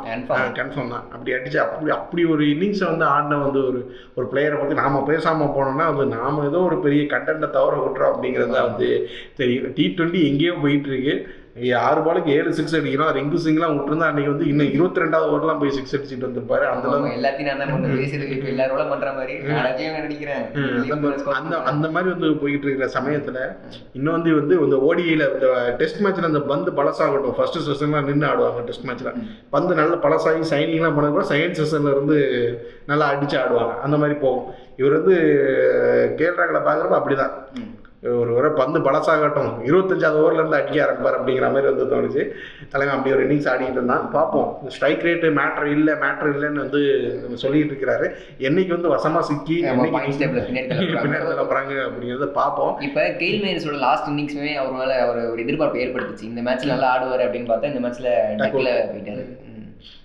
கன்ஃபார்ம் தான். அப்படி அடிச்சு அப்படி அப்படி ஒரு இன்னிங்ஸை வந்து ஆடின வந்து ஒரு ஒரு பிளேயரை பற்றி நாம பேசாம போனோம்னா அது நாம ஏதோ ஒரு பெரிய கண்டென்ட்டை தவற விட்டுறோம் அப்படிங்கிறது வந்து தெரியும். டி டுவெண்ட்டி எங்கேயோ போயிட்டு இருக்கு. ஆறு பாலுக்கு ஏழு சிக்ஸ் அடிக்கிறோம் ரிங்கு சிங்லாம் விட்டுருந்தா அன்னைக்கு வந்து இன்னும் இருபத்தி ரெண்டாவது ஓவர்லாம் போய் சிக்ஸ் அடிச்சுட்டு வந்திருப்பாரு அந்த அளவுக்கு. எல்லாத்தையும் நான் தான் இப்ப எல்லாரும் பண்ற மாதிரி நடிக்கிறேன். அந்த அந்த மாதிரி வந்து போயிட்டு இருக்கிற சமயத்துல இன்னும் வந்து வந்து இந்த ஓடிஐல இந்த டெஸ்ட் மேட்ச்ல அந்த பந்து பழசாகட்டும். ஃபர்ஸ்ட் செஷன்லாம் நின்று ஆடுவாங்க டெஸ்ட் மேட்ச்ல பந்து நல்ல பழசாகி சைனிங்லாம் பண்ணதுக்கு செகண்ட் செஷன்ல இருந்து நல்லா அடிச்சு ஆடுவாங்க. அந்த மாதிரி போகும். இவர் வந்து கேள்றாங்களை பார்க்குறப்ப அப்படிதான். ஒரு ஒரு பந்து பழசாகட்டும். இருபத்தஞ்சாவது ஓவர்ல இருந்து அடிக்க ஆரம்பிப்பார் அப்படிங்கிற மாதிரி வந்து தோணுச்சு. தலைவன் அப்படி ஒரு இன்னிங்ஸ் ஆடிட்டு இருந்தான். பார்ப்போம். ஸ்ட்ரைக் ரேட்டு மேட்ரு இல்லை மேட்ரு இல்லைன்னு வந்து சொல்லிட்டு இருக்கிறாரு. என்னைக்கு வந்து வசமா சிக்கி பின்னாடி போறாங்க அப்படிங்கிறத பார்ப்போம். இப்ப கெயில் லாஸ்ட் இன்னிங்ஸுமே அவர் மேல ஒரு ஒரு எதிர்பார்ப்பு ஏற்படுத்துச்சு. இந்த மேட்ச்ல நல்லா ஆடுவார் அப்படின்னு பார்த்தா இந்த மேட்ச்ல டக்ல போயிட்டாரு.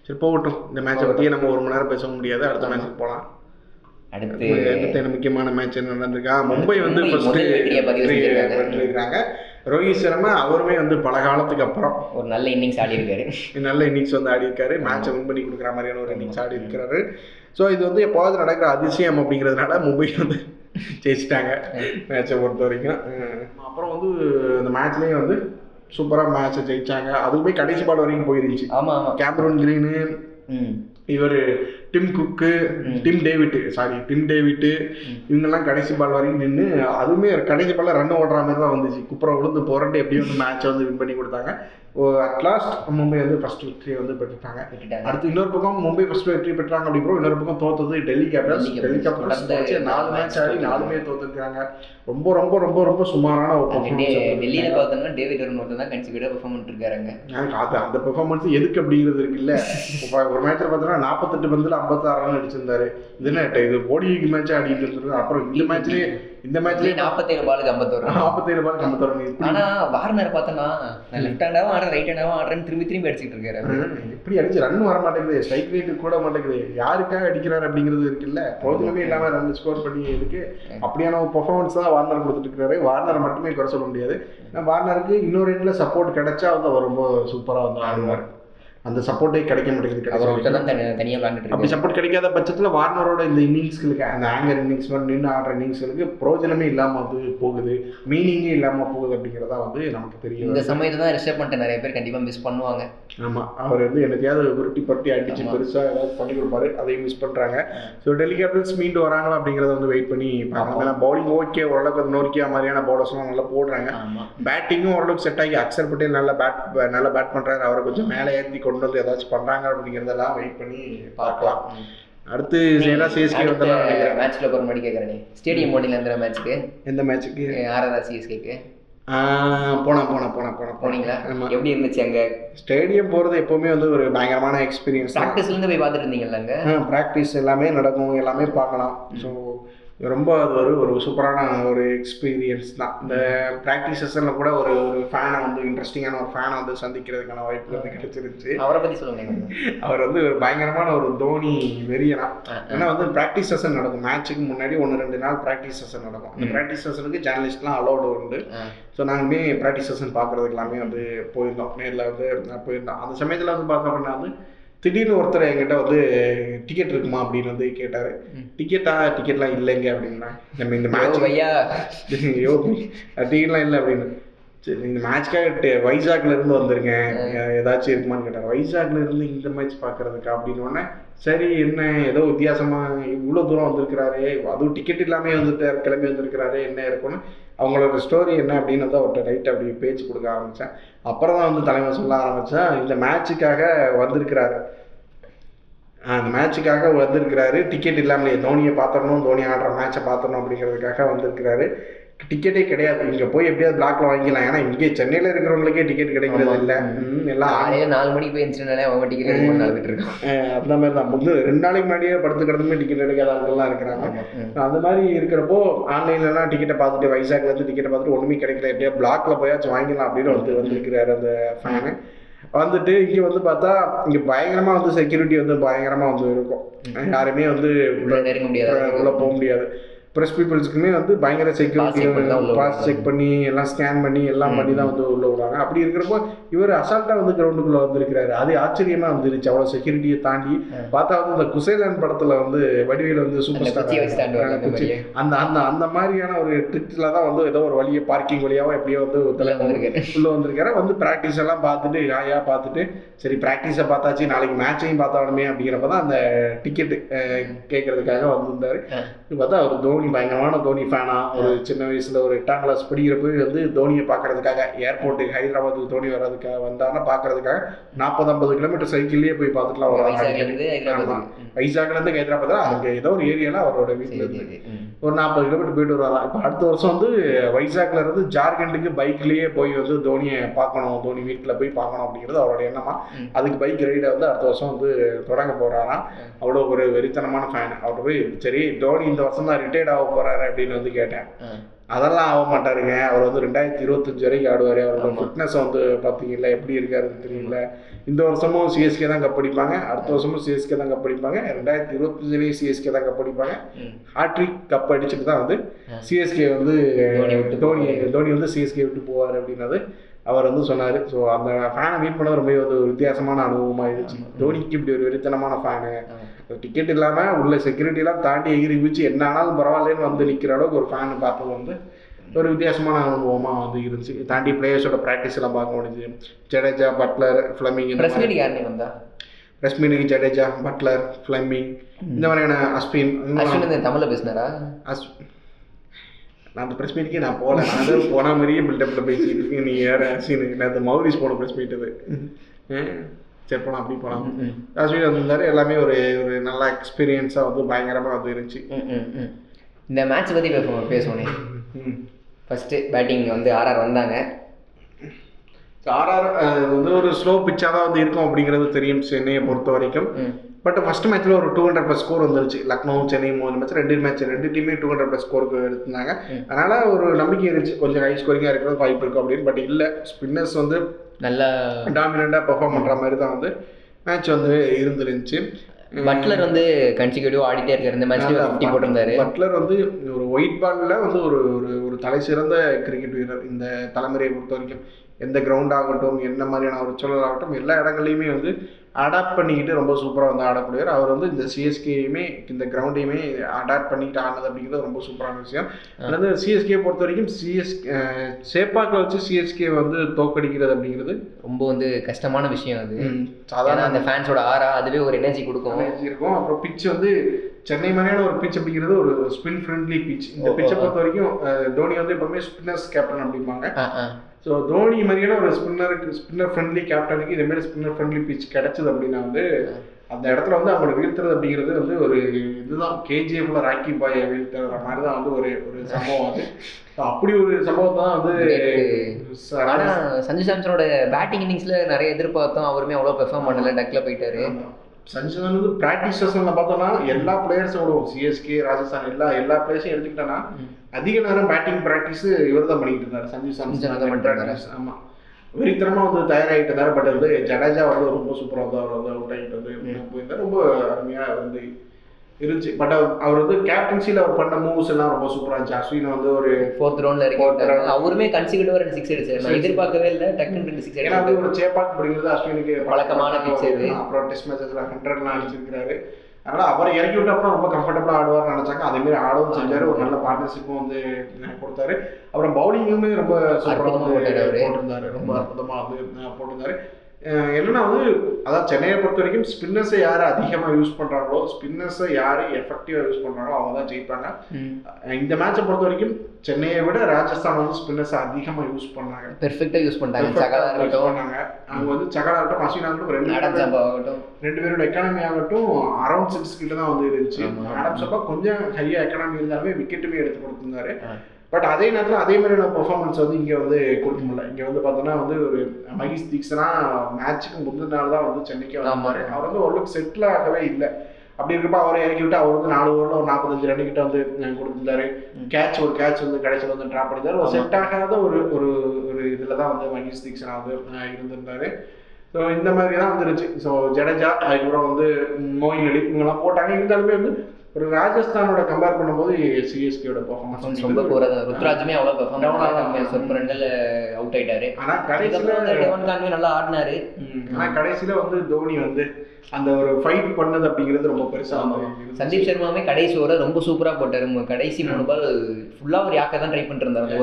சரி போகட்டும். இந்த மேட்சை பற்றியே நம்ம ஒரு மணி நேரம் பேச முடியாது. அடுத்த மேட்ச்சுக்கு போகலாம். அடுத்து அடுத்த முக்கியமான மேட்ச் என்ன நடந்திருக்கா? மும்பை வந்து. பண்ணிருக்காங்க ரோஹித் சர்மா அவருமே வந்து பல காலத்துக்கு அப்புறம் ஒரு நல்ல இன்னிங்ஸ் ஆடி இருக்காரு நல்ல இன்னிங்ஸ் வந்து ஆடி இருக்காரு மேட்சை வின் பண்ணி கொடுக்குற மாதிரியான ஒரு இன்னிங்ஸ் ஆடி இருக்கிறாரு ஸோ இது வந்து எப்போவாவது நடக்கிற அதிசயம் அப்படிங்கிறதுனால மும்பை வந்து ஜெயிச்சிட்டாங்க மேட்சை பொறுத்த வரைக்கும். அப்புறம் வந்து இந்த மேட்ச்லேயும் வந்து சூப்பராக மேட்சை ஜெயிச்சாங்க. அதுவுமே கடைசி பால் வரைக்கும் போயிருந்துச்சு ஆமா ஆமா. கேமரூன் கிரீனு இவர் Tim Cook. Tim David sorry Tim David இவங்கெல்லாம் கடைசி பால் வரைக்கும் நின்று அதுவுமே கடைசி பால்ல ரன் ஓடுற மாதிரி தான் வந்துச்சு. குப்புறம் விழுந்து போராட்டி எப்படியும் வந்து மேட்சை வந்து வின் பண்ணி கொடுத்தாங்க. அட்லாஸ்ட் மும்பை வந்து ஃபர்ஸ்ட் வெற்றி வந்து பெற்றுட்டாங்க. அடுத்து இன்னொரு பக்கம் மும்பை ஃபர்ஸ்ட் வெற்றி பெற்றாங்க அப்படி ப்ரோ இன்னொரு பக்கம் தோத்தது டெல்லி கேபிட்டல்ஸ் டெல்லி கேபிட்டல்ஸ் நாலு மேட்ச் ஆடி நாலுமே தோத்துருக்காங்க. ரொம்ப ரொம்ப ரொம்ப ரொம்ப சுமாரான டெல்லியில பார்த்தோம்னா டேவிட் வரும் ஒருத்தர் தான் கன்சிக்யூட்டிவா பெர்ஃபார்ம் பண்ணிட்டு இருக்காங்க அது அந்த பெர்ஃபார்மன்ஸ் எதுக்கு அப்படிங்கிறது இருக்குல்ல. ஒரு மேட்ச்சில் பார்த்தோன்னா நாற்பத்தெட்டு பந்தில் ஐம்பத்தாறு ரன் அடிச்சிருந்தாரு இது என்ன இது ஓடிக்கு மேட்ச் ஆடிட்டு இருந்திருக்கு அப்புறம் இந்த மேட்ச்லயே இந்த மேட்ச்லயே நாற்பத்தேழு பாலுக்கு ஐம்பத்தோரு. நாற்பத்தேழு பால் ஐம்பத்தாறு run. இப்படி ஆனா வார்னர் பார்த்தோன்னா நான் லெஃப்ட் ஹேண்டாவும் ஆடுறேன் ரைட் ஹேண்டாவும் ஆடுறேன்னு திரும்பி திரும்பி அடிச்சிட்டு இருக்காரு. எப்படி அடிச்சு ரன் வர மாட்டேங்குது ஸ்ட்ரைக் ரேட் கூட மாட்டேங்குது. யாருக்காக அடிக்கிறாரு அப்படிங்கிறது இருக்குல்ல பிரோஜனமே இல்லாம ரன் ஸ்கோர் பண்ணி இருக்கு அப்படியான ஒரு பெர்ஃபார்மன்ஸ் தான் வார்னர் கொடுத்துட்டு இருக்காரு. வார்னர் மட்டுமே குறை சொல்ல முடியாது. வார்னருக்கு இன்னொரு எண்ட்ல சப்போர்ட் கிடைச்சா வந்து அவர் ரொம்ப சூப்பரா வந்து ஆடுவார். அந்த சப்போர்ட்டே கிடைக்க மாட்டேங்குது அவர் கிடைச்ச ஒருத்தர் தான் தனி- தனியா விளாண்டுட்டு அப்படி சப்போர்ட் கிடைக்காத பட்சத்தில் வார்னரோட இந்த இன்னிங்ஸ்களுக்கு அந்த ஆங்கர் இன்னிங்ஸ் நின்று ஆடுற இன்னிங்ஸ்களுக்கு பிரோஜனமே இல்லாமல் வந்து போகுது மீனிங்கே இல்லாமல் போகுது அப்படிங்கிறதா வந்து நமக்கு தெரியும் இந்த சமயத்துல தான் ரிஷப் பண்ணிட்டு நிறைய பேர் கண்டிப்பா மிஸ் பண்ணுவாங்க. ஆமாம் அவர் வந்து என்னத்தையாவது உருட்டி பருட்டி அடிச்சு. பெருசாக ஏதாவது பண்ணி கொடுப்பாரு அதையும் மிஸ் பண்ணுறாங்க ஸோ டெல்லி கேபிட்டல்ஸ் மீண்டு வராங்களா அப்படிங்கிறத வந்து வெயிட் பண்ணி பார்க்கலாம். ஏன்னா பவுலிங் ஓகே ஓரளவுக்கு நோக்கியா மாதிரியான பவுலர்ஸ்லாம் நல்லா போடுறாங்க. பேட்டிங்கும் ஓரளவுக்கு செட் ஆகி அக்சர் பட்டேல் நல்லா பேட் நல்லா பேட் பண்ணுறாரு அவரை கொஞ்சம் மேலே ஏற்றி கொண்டு வந்து ஏதாச்சும் பண்ணுறாங்க அப்படிங்கிறதெல்லாம் வெயிட் பண்ணி பார்க்கலாம். அடுத்து நேராக சிஎஸ்கே வந்தெல்லாம் நினைக்கிறேன். மேட்ச்ல போற மாதிரி கேக்குறேன் ஸ்டேடியம் போனீங்க அந்த மேட்ச்க்கு எந்த மேட்ச்சுக்கு ஆர்ஆர் சிஎஸ்கேக்கு போனேன் போனேன் போனேன் போனேன் போனீங்களா? ஆமாம் எப்படி இருந்துச்சு அங்க? ஸ்டேடியம் போகிறது எப்போவுமே வந்து ஒரு பயங்கரமான எக்ஸ்பீரியன்ஸ் தான். பிராக்டிஸ்ல இருந்து போய் பார்த்துட்டு இருந்தீங்கல்ல அங்க? ப்ராக்டிஸ் எல்லாமே நடக்கும் எல்லாமே பார்க்கலாம். ஸோ ரொம்ப அது ஒரு ஒரு சூப்பரான ஒரு எக்ஸ்பீரியன்ஸ் தான். இந்த ப்ராக்டிஸ் செஷனில் கூட ஒரு ஒரு ஃபேனை வந்து இன்ட்ரெஸ்டிங்கான ஒரு ஃபேனை வந்து சந்திக்கிறதுக்கான வாய்ப்பு வந்து கிடைச்சிருச்சு. அவரை பத்தி சொல்லுங்க அவர் வந்து ஒரு பயங்கரமான ஒரு தோனி வெறியனா. ஏன்னா வந்து ப்ராக்டிஸ் செஷன் நடக்கும். மேட்ச்சுக்கு முன்னாடி ஒன்று ரெண்டு நாள் ப்ராக்டிஸ் செஷன் நடக்கும். அந்த. ப்ராக்டிஸ் செஷனுக்கு ஜேர்னலிஸ்ட்லாம் அலௌடு உண்டு. ஸோ நாங்களுமே ப்ராக்டிஸ் செஷன் பார்க்குறதுக்கு எல்லாமே வந்து போயிருந்தோம். நேரில் வந்து போயிருந்தோம். அந்த சமயத்தில் வந்து பார்த்தோம் அப்படின்னா வந்து திடீர்னு ஒருத்தர் என்கிட்ட வந்து டிக்கெட் இருக்குமா? அப்படின்னு வந்து கேட்டார். டிக்கெட்டா டிக்கெட்லாம் இல்லைங்க. அப்படின்னா நம்ம இந்த மேட்ச் ஐயோ டிக்கெட்லாம் இல்லை அப்படின்னு. சரி இந்த மேட்ச்க்காக வைசாக்ல இருந்து வந்திருக்கேன் ஏதாச்சும் இருக்குமான்னு கேட்டார் வைசாக்ல இருந்து இந்த மேட்ச் பார்க்கறதுக்கா அப்படின்னு உடனே சரி என்ன ஏதோ வித்தியாசமா இவ்வளோ தூரம் வந்திருக்கிறாரு அதுவும் டிக்கெட் இல்லாமல் வந்துட்டு கிளம்பி வந்திருக்கிறாரு என்ன இருக்குன்னு அவங்களோட ஸ்டோரி என்ன அப்படின்னு வந்து அவர்கிட்ட ரைட் அப்படி பேச்சு கொடுக்க ஆரம்பித்தேன் அப்புறம் தான் வந்து தலைமை சொல்ல ஆரம்பித்தேன் இந்த மேட்சுக்காக வந்திருக்கிறாரு. அந்த மேட்சுக்காக வந்திருக்கிறாரு. டிக்கெட் இல்லாமலே தோனியை பார்த்துடணும் தோனி ஆடுற மேட்சை பார்த்துடணும் அப்படிங்கிறதுக்காக வந்திருக்கிறாரு. டிக்கெட்டே கிடையாது. இங்கே போய் எப்படியாவது பிளாக்ல வாங்கிக்கலாம். ஏன்னா இங்கே சென்னையில் இருக்கிறவங்களுக்கே டிக்கெட் கிடைக்கிறது. இல்லை. எல்லாம் நாலு மணிக்கு போய் இருந்துச்சுனாலே அவங்க டிக்கெட் பண்ணி நடந்துட்டு இருக்கான் ஆஹ் அந்த மாதிரி தான். வந்து ரெண்டு நாளைக்கு முன்னாடியே படுத்து கிடந்துமே டிக்கெட் எடுக்காத ஆட்கள்லாம் இருக்கிறாங்க. அந்த மாதிரி இருக்கிறப்போ ஆன்லைன்லலாம் டிக்கெட்டை பார்த்துட்டு வைசாக்ல இருந்து டிக்கெட்டை பார்த்துட்டு ஒன்றுமே கிடைக்கல. எப்படியா பிளாக்ல போயாச்சும் வாங்கிடலாம் அப்படின்னு வந்து வந்திருக்கிறாரு அந்த ஃபேனு வந்துட்டு இங்கே வந்து பார்த்தா இங்கே பயங்கரமாக வந்து செக்யூரிட்டி வந்து பயங்கரமாக வந்து இருக்கும். யாருமே வந்து உள்ள நெருங்க முடியாது. உள்ள போக முடியாது. ப்ரெஸ் பீப்புள்ஸ்க்குமே வந்து பயங்கர செக்யூரிட்டி பாஸ். செக் பண்ணி எல்லாம் ஸ்கேன் பண்ணி எல்லாம் பண்ணி தான் வந்து உள்ள விடுவாங்க அப்படி இருக்கிறப்போ இவர் அசால்ட்டாக வந்து கிரவுண்டுக்குள்ளே வந்திருக்கிறாரு. அது ஆச்சரியமா வந்துருச்சு. அவ்வளோ செக்யூரிட்டியை தாண்டி. பார்த்தா வந்து இந்த குசேலன் படத்துல வந்து வடிவேல் வந்து சூப்பர் ஸ்டார் அந்த. அந்த அந்த மாதிரியான ஒரு ட்ரிக்ல தான் வந்து ஏதோ ஒரு வழியை பார்க்கிங் வழியாவோ எப்படியோ வந்து உள்ள வந்திருக்காரு. வந்து ப்ராக்டிஸ் எல்லாம் பார்த்துட்டு ஹாயா பார்த்துட்டு. சரி ப்ராக்டிஸை பார்த்தாச்சு. நாளைக்கு மேட்சையும் பார்த்தாலுமே அப்படிங்கிறப்ப தான் அந்த டிக்கெட் கேட்கறதுக்காக வந்திருந்தாரு. பார்த்தா அவர் தோனி பயங்கரமான தோனி ஃபேனா ஒரு சின்ன வயசுல ஒரு எட்டாம் கிளாஸ் படிக்கிறப்ப வந்து தோனியை பார்க்கறதுக்காக ஏர்போர்ட்டுக்கு ஹைதராபாத்துக்கு தோனி வர்றதுக்காக வந்தாருன்னா பார்க்கறதுக்காக நாற்பது ஐம்பது கிலோமீட்டர் சைக்கிள்லேயே போய் பார்த்துட்டுலாம் வைசாக்ல இருந்து ஹைதராபாத் அங்க ஏதோ ஒரு ஏரியால அவரோட வீட்டுல இருந்து. ஒரு நாற்பது கிலோமீட்டர் போயிட்டு வருவாராம் இப்போ அடுத்த வருஷம் வந்து வைசாக்ல இருந்து ஜார்க்கண்டுக்கு பைக்லயே போய் வந்து தோனியை பார்க்கணும். தோனி வீட்டில் போய் பார்க்கணும் அப்படிங்கிறது அவரோட எண்ணமா. அதுக்கு பைக் ரைடை வந்து அடுத்த வருஷம் வந்து தொடங்க போறாராம். அவ்வளோ ஒரு வெறித்தனமான ஃபேன் அவர்கிட்ட போய் சரி தோனி இந்த வருஷம் தான் ரிட்டையர்ட் ஆக போறாரு அப்படின்னு வந்து கேட்டேன். அதெல்லாம் ஆக மாட்டாருங்க அவர் வந்து ரெண்டாயிரத்தி இருபத்தஞ்சு வரைக்கும் ஆடுவார் அவரோட. ஃபிட்னஸ் வந்து பார்த்தீங்கல்ல எப்படி இருக்காருன்னு தெரியல இந்த வருஷமும் சிஎஸ்கே தான் கப் அடிப்பாங்க அடுத்த வருஷமும் சிஎஸ்கே தான் கப் அடிப்பாங்க ரெண்டாயிரத்தி இருபத்தஞ்சுலேயும் சிஎஸ்கே தான் கப் அடிப்பாங்க ம். ஹாட்ரிக் கப் அடிச்சுட்டு தான் வந்து. சிஎஸ்கே வந்து தோனி தோனி வந்து சிஎஸ்கே விட்டு போவார் அப்படின்னது அவர் வந்து சொன்னார் ஸோ அந்த ஃபேனை மீட் பண்ணது ரொம்ப ஒரு வித்தியாசமான அனுபவமாக இருந்துச்சு. தோனிக்கு இப்படி ஒரு வெறித்தனமான ஃபேனு. டிக்கெட் இல்லாமல் உள்ள செக்யூரிட்டிலாம் தாண்டி எகிரி குதிச்சு என்ன ஆனாலும் பரவாயில்லன்னு வந்து நிற்கிற அளவுக்கு ஒரு ஃபேன் பார்த்தது வந்து ஒரு வித்தியாசமான அனுபவமாக வந்து இருந்துச்சு. தாண்டி பிளேயர்ஸோட ப்ராக்டிஸ் எல்லாம் பார்க்க முடிஞ்சு. ஜடேஜா பட்லர் ஃப்ளமிங் வந்தா? ரஷ்மினுக்கு ஜடேஜா பட்லர் ஃப்ளமிங் இந்த மாதிரியான அஸ்வின் தமிழ்ல பேசினாரா? அஸ் நான் அந்த ப்ரெஸ் மீட்டுக்கே நான் போகல. நான் போன மாதிரியே பில்டப்பில் பேசிட்டு இருக்கேன். நீ வேறு அஸ்வின் நான் அந்த மௌரிஸ் போன ப்ரெஸ் மீட் அது. சரி போலாம் அப்படி போகலாம். அஸ்வின் வந்திருந்தாரு எல்லாமே ஒரு ஒரு நல்ல எக்ஸ்பீரியன்ஸாக வந்து பயங்கரமாக வந்து இருந்துச்சு. இந்த மேட்ச் பத்தி பேசுவோம் பேசுவோனே ம். ஃபர்ஸ்ட் பேட்டிங் வந்து ஆர்ஆர் வந்தாங்க. ஆர்ஆர் வந்து ஒரு ஸ்லோ பிச்சாக தான் வந்து இருக்கும் அப்படிங்கிறது தெரியும் சென்னையை பொறுத்த வரைக்கும். பட் ஃபர்ஸ்ட் மேட்ச்சில் ஒரு டூ ஹண்ட்ரட் ப்ளஸ் ஸ்கோர் வந்துருச்சு. லக்னோ சென்னை மூணு மேட்ச் ரெண்டு மேட்ச் ரெண்டு டீமே டூ ஹண்ட்ரட் ப்ளஸ் ஸ்கோருக்கு எடுத்திருந்தாங்க. ம். அதனால ஒரு நம்பிக்கை இருந்துச்சு. கொஞ்சம் ஹை ஸ்கோரிங்காக இருக்கிறது வாய்ப்பு இருக்கும் அப்படின்னு. பட் இல்லை ஸ்பின்னர்ஸ் வந்து நல்லா டாமினண்டாக பெர்ஃபார்ம் பண்ணுற மாதிரி தான் வந்து மேட்ச் வந்து இருந்துருந்துச்சு. பட்லர் வந்து கன்சிக்யூட்டிவ் ஆடிட்டே இருக்காரு. இந்த மேட்ச்ல ஃபிஃப்டி போட்டிருந்தாரு. பட்லர் வந்து ஒரு ஒயிட் பால்ல வந்து ஒரு ஒரு ஒரு தலை சிறந்த கிரிக்கெட் வீரர். இந்த தலைமுறையை பொறுத்த வரைக்கும் எந்த கிரவுண்ட் ஆகட்டும் என்ன மாதிரியான ஒரு சூழல் ஆகட்டும் எல்லா இடங்கள்லையுமே வந்து அடாப்ட் பண்ணிக்கிட்டு ரொம்ப சூப்பராக வந்து ஆடக்கூடியவர் அவர் வந்து இந்த சிஎஸ்கேயுமே இந்த கிரவுண்டையுமே அடாப்ட் பண்ணிக்கிட்டு ஆனது அப்படிங்கிறது ரொம்ப சூப்பரான விஷயம். அதாவது சிஎஸ்கே பொறுத்த வரைக்கும் சிஎஸ் சேப்பாக்கில் வச்சு சிஎஸ்கே வந்து தோக்கடிக்கிறது அப்படிங்கிறது ரொம்ப வந்து கஷ்டமான விஷயம் அது. சாதாரண அந்த ஃபேன்ஸோட ஆரா அதுவே ஒரு எனர்ஜி கொடுக்கும். எனர்ஜி இருக்கும். அப்புறம் பிச் வந்து சென்னை மாதிரியான ஒரு பிச் அப்படிங்கிறது ஒரு ஸ்பின் ஃப்ரெண்ட்லி பிச் இந்த பிச்சை. பொறுத்த வரைக்கும் தோனி வந்து எப்பவுமே ஸ்பின்னர்ஸ் கேப்டன் அப்படிம்பாங்க. ஸோ தோனி மாதிரியான ஒரு ஸ்பின்னருக்கு ஸ்பின்னர் ஃப்ரெண்ட்லி கேப்டனுக்கு இதே மாதிரி ஸ்பின்னர் ஃப்ரெண்ட்லி பிச் கிடைச்சது அப்படின்னா வந்து அந்த இடத்துல வந்து அவங்களை வீழ்த்துறது அப்படிங்கிறது வந்து ஒரு இதுதான். கேஜிஎஃப்ல ராக்கி பாயை வீழ்த்துற மாதிரி தான் வந்து ஒரு ஒரு சம்பவம் அது. அப்படி ஒரு சம்பவத்தை தான் வந்து ச- ஆனா சஞ்சு சாம்சனோட பேட்டிங் இன்னிங்ஸ்ல நிறைய எதிர்பார்த்தோம் அவருமே அவ்வளவு பெர்ஃபார்ம் பண்ணல டக்ல போயிட்டாரு. வந்து ப்ராக்டிஸ் செஷன்ல பார்த்தோம்னா எல்லா பிளேயர்ஸோட சிஎஸ்கே ராஜஸ்தான் எல்லா எல்லா பிளேயர்ஸையும் எடுத்துக்கிட்டோன்னா அதிக நேரம் பேட்டிங் ப்ராக்டிஸ் இவர் தான் பண்ணிட்டு இருந்தாரு சஞ்சு சஞ்சு சாம்சன் தான் பண்ணிட்டு இருந்தாரு. practice. ஆமா வெறித்தனமா வந்து தயாராகிட்டு இருந்தாரு பட் வந்து ஜடேஜா வந்து ரொம்ப சூப்பரா வந்து அவர் வந்து அவுட் ஆகிட்டு வந்து போயிருந்தாரு ரொம்ப அருமையா வந்து இருந்துச்சு. பட் அவர் வந்து கேப்டன்சில அவர் பண்ண மூவ்ஸ் எல்லாம் ரொம்ப சூப்பரா இருந்துச்சு. அஸ்வின் வந்து ஒரு ஃபோர்த் ரவுண்ட்ல round. அவருமே கன்சிக்யூட்டிவா ரெண்டு சிக்ஸ் அடிச்சாரு நான். எதிர்பார்க்கவே இல்லை. டக்குன்னு ரெண்டு சிக்ஸ் ஏன்னா வந்து ஒரு சேப்பாக் அப்படிங்கிறது அஸ்வினுக்கு பழக்கமான pitch இது. அப்புறம் டெஸ்ட் மேட்சஸ்ல ஹண்ட்ரட்லாம் அடிச்சிருக்காரு அதனால அவரை இறக்கி விட்டு அப்புறம் ரொம்ப கம்ஃபர்டபுளா ஆடுவார்னு நினைச்சாங்க. அதே மாதிரி ஆடவும் செஞ்சாரு. ஒரு நல்ல பார்ட்னர்ஷிப்பும் வந்து கொடுத்தாரு. அப்புறம் பவுலிங்குமே ரொம்ப சூப்பரா அற்புதமா வந்து போட்டாரு அவரு. போட்டிருந்தாரு. ரொம்ப அற்புதமா வந்து போட்டிருந்தாரு. என்னன்னா வந்து அதாவது சென்னையை பொறுத்த வரைக்கும் ஸ்பின்னர்ஸை யார் அதிகமாக யூஸ் பண்ணுறாங்களோ ஸ்பின்னர்ஸை யார் எஃபெக்டிவாக யூஸ் பண்ணுறாங்களோ அவங்க தான் ஜெயிப்பாங்க. இந்த மேட்சை பொறுத்த வரைக்கும் சென்னையை விட ராஜஸ்தான் வந்து ஸ்பின்னர்ஸை அதிகமாக யூஸ் பண்ணாங்க. பெர்ஃபெக்டா யூஸ் பண்ணிட்டாங்க. சகலா இருக்கட்டும். பண்ணாங்க. அவங்க வந்து சகலா இருக்கட்டும் அஸ்வின் ஆகட்டும் ரெண்டு ஆகட்டும். ரெண்டு பேரோட எக்கானமி ஆகட்டும் அரௌண்ட் சிக்ஸ் கிட்ட தான் வந்து இருந்துச்சு. ஆமா. ஆடம் சப்பா கொஞ்சம் ஹையா எக்கானமி இருந்தாலுமே விக்கெட்டுமே எடுத்து கொடுத்திருந்தாரு. பட் அதே நேரத்தில் அதே மாதிரியான பெர்ஃபார்மன்ஸ் வந்து இங்கே வந்து கொடுக்க முடியல. இங்கே வந்து பார்த்தோன்னா வந்து ஒரு மகிஷ் தீக்ஷனா மேட்ச்சுக்கு முந்தின நாள் தான் வந்து சென்னைக்கு வந்தாரு. அவர் வந்து ஓரளவுக்கு செட்டில் ஆகவே இல்லை. அப்படி இருக்கப்ப அவரை இறக்கி விட்டு அவர் வந்து நாலு ஓவரில் ஒரு நாற்பத்தஞ்சு ரன் கிட்ட வந்து கொடுத்திருந்தாரு. கேட்ச் ஒரு கேட்ச் வந்து கடைசியில் வந்து ட்ராப் பண்ணியிருந்தாரு ஒரு. செட் ஆகாத ஒரு ஒரு ஒரு இதில் தான் வந்து மகிஷ் தீக்ஷனா வந்து இருந்திருந்தாரு. ஸோ இந்த மாதிரி தான் வந்துருச்சு. ஸோ ஜடேஜா அதுக்கப்புறம் வந்து மோயின் அலி இவங்கெல்லாம் போட்டாங்க. இருந்தாலுமே வந்து ஒரு ராஜஸ்தானோட கம்பேர் பண்ணும்போது சிஎஸ்கேயோட performance ரொம்ப பர்ஃபார்மன்ஸ் போறதா ருத்ராஜுமே அவ்வளவு பெர்ஃபார்ம் Down ஆ தான் பண்ணாங்க சொற்ப ரன்ல அவுட் ஆயிட்டாரு. ஆனால் கடைசியில் டெவன் கான்வே நல்லா ஆடினாரு. ஆனால் கடைசியில் வந்து தோனி வந்து அந்த ஒரு ஃபைட் பண்ணது அப்படிங்கிறது ரொம்ப பெருசாக சந்தீப் சர்மாவுமே கடைசி ஓவர் ரொம்ப சூப்பரா போட்டாரு. கடைசி மூணு பால் ஃபுல்லா ஒரு யாக்க தான் ட்ரை பண்ணிட்டு இருந்தாரு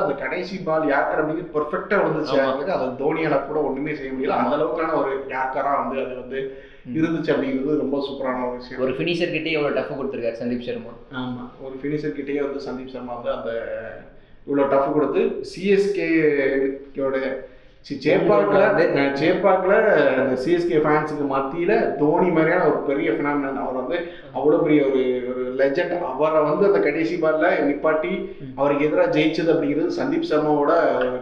அந்த கடைசி பால் யாக்கர் அப்படிங்கிறது பெர்ஃபெக்டா வந்துச்சு. யாருக்கு அது தோனியால கூட ஒண்ணுமே செய்ய முடியல. அந்த அளவுக்கான ஒரு யாக்கரா வந்து அது வந்து இருந்துச்சு அப்படிங்கிறது ரொம்ப சூப்பரான ஒரு விஷயம். ஒரு ஃபினிஷர் கிட்டே எவ்வளவு டஃப் கொடுத்துருக்காரு சந்தீப் சர்மா. ஆமா. ஒரு ஃபினிஷர் கிட்டேயே வந்து சந்தீப் சர்மா வந்து அந்த இவ்வளோ டஃப் கொடுத்து சிஎஸ்கேயோட சேப்பாக்கில் சேப்பாக்கில் அந்த சிஎஸ்கே ஃபேன்ஸுக்கு மத்தியில் தோனி மாதிரியான ஒரு பெரிய ஃபினாமினன் அவர் வந்து அவ்வளோ பெரிய ஒரு ஒரு லெஜண்ட் அவரை வந்து அந்த கடைசி பால்ல நிப்பாட்டி அவருக்கு எதிராக ஜெயிச்சது அப்படிங்கிறது சந்தீப் சர்மாவோட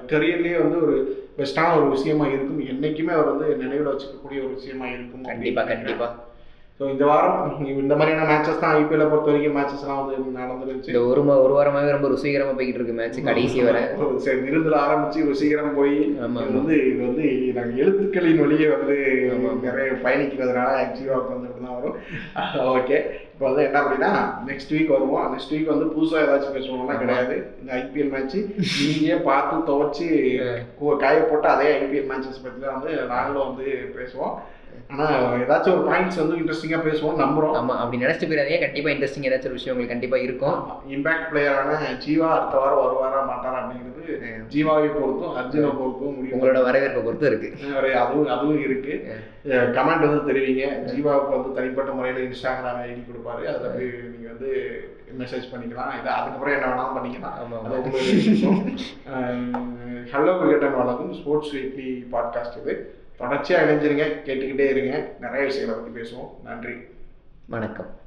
கரியர்லேயே வந்து ஒரு பெஸ்ட்டான ஒரு விஷயமா இருக்கும். என்னைக்குமே அவர் வந்து நினைவில் வச்சுக்கக்கூடிய ஒரு விஷயமா இருக்கும் கண்டிப்பா கண்டிப்பா. ஸோ இந்த வாரம் இந்த மாதிரியான மேட்சஸ் தான் ஐபிஎல்ல பொறுத்த வரைக்கும் மேட்சஸ்லாம் வந்து நடந்துருச்சு. இந்த ஒரு ஒரு வாரமாவே ரொம்ப ருசிகரமா போய்கிட்டு இருக்கு மேட்ச் கடைசி வரை. சரி விருதுல ஆரம்பிச்சு ருசிகரம் போய் இது வந்து இது வந்து நாங்க எழுத்துக்களின் வழியே வந்து. நிறைய பயணிக்கிறதுனால வந்து இப்படி தான் வரும். ஓகே இப்போ வந்து என்ன அப்படின்னா நெக்ஸ்ட் வீக் வருவோம். நெக்ஸ்ட் வீக் வந்து புதுசா ஏதாச்சும் பேசுவோம்னா. கிடையாது. இந்த ஐபிஎல் மேட்ச் நீங்களே பார்த்து துவைச்சு காய போட்டு அதே ஐபிஎல் மேட்சஸ் பற்றி தான் வந்து நாங்களும் வந்து பேசுவோம். ஆனா ஏதாச்சும் ஒரு பாயிண்ட்ஸ் வந்து இன்ட்ரெஸ்டிங்கா பேசுவோம் நம்புறோம். ஆமா அப்படி நினைச்சிட்டு போயிடாதீங்க. கண்டிப்பா இன்ட்ரெஸ்டிங் ஏதாச்சும் விஷயம் உங்களுக்கு கண்டிப்பா இருக்கும். இம்பாக்ட் பிளேயரான ஜீவா அடுத்த வாரம் வருவாரா மாட்டாரா அப்படிங்கிறது ஜீவாவை பொறுத்தும் அர்ஜுனை பொறுத்தும் முடியும். உங்களோட வரவேற்பை பொறுத்து இருக்கு. அதுவும் அதுவும் இருக்கு. கமெண்ட் வந்து தெரிவிங்க. ஜீவாவுக்கு வந்து தனிப்பட்ட முறையில் இன்ஸ்டாகிராம் ஐடி கொடுப்பாரு. அதில் போய் நீங்கள் வந்து மெசேஜ் பண்ணிக்கலாம். இது அதுக்கப்புறம் என்ன வேணாலும் பண்ணிக்கலாம். ஹலோ கிரிக்கெட் வழங்கும் ஸ்போர்ட்ஸ் வீக்லி பாட்காஸ்ட் இது. தொடர்ச்சியாக இணைஞ்சிருங்க கேட்டுக்கிட்டே இருங்க. நிறைய விஷயங்களை பற்றி பேசுவோம். நன்றி. வணக்கம்.